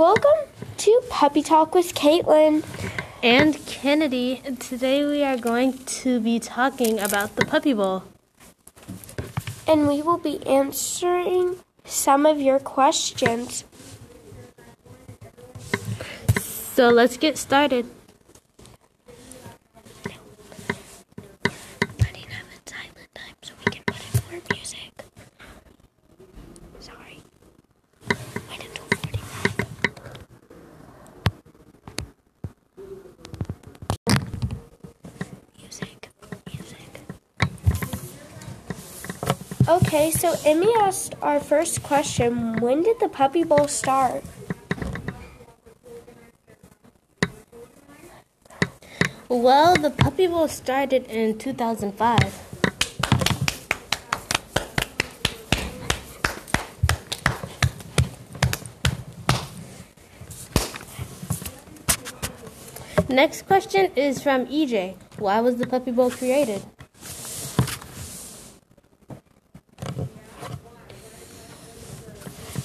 Welcome to Puppy Talk with Caitlin. and Kennedy. Today we are going to be talking about the Puppy Bowl. and we will be answering some of your questions. So let's get started. Okay, so Emmy asked our first question When did the Puppy Bowl start? Well, the Puppy Bowl started in 2005. Next question is from EJ. Why was the Puppy Bowl created?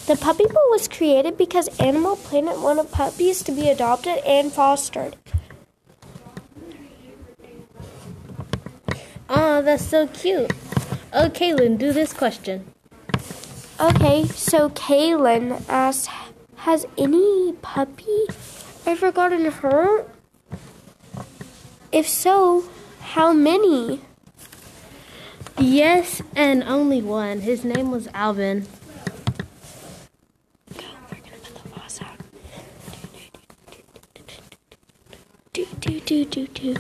The Puppy Bowl was created because Animal Planet wanted puppies to be adopted and fostered. Oh, that's so cute. Oh, Kaylin, do this question. Okay, so Kaylin asks, has any puppy ever gotten hurt? If so, how many? Yes, and only one. His name was Alvin. Go, we're gonna put the boss out. Do, do, do, do, do.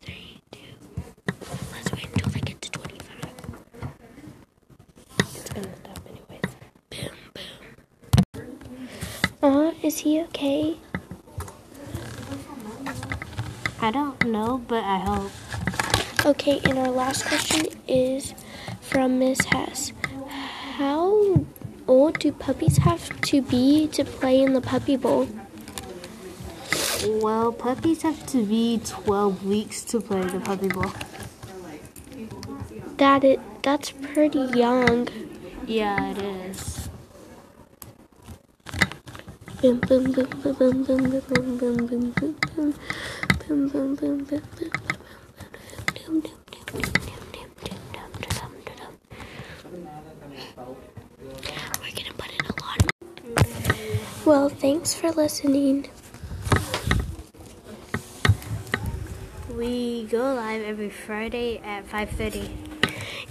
Three, two. Let's wait until they get to 25. It's gonna stop anyways. Boom, boom. Aw, is he okay? I don't know, but I hope. Okay, and our last question is from Miss Hess. How old do puppies have to be to play in the puppy bowl? Well, puppies have to be 12 weeks to play the puppy ball. That it that's pretty young. Yeah, it is. Boom boom boom boom boom boom boom boom boom boom boom boom boom boom boom boom boom We're gonna put in a lot. Well, thanks for listening. We go live every Friday at 5:30.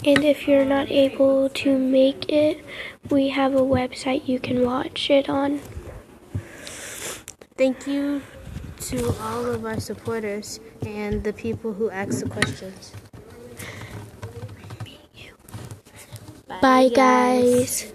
And if you're not able to make it, we have a website you can watch it on. Thank you to all of our supporters and the people who ask the questions. Bye, guys.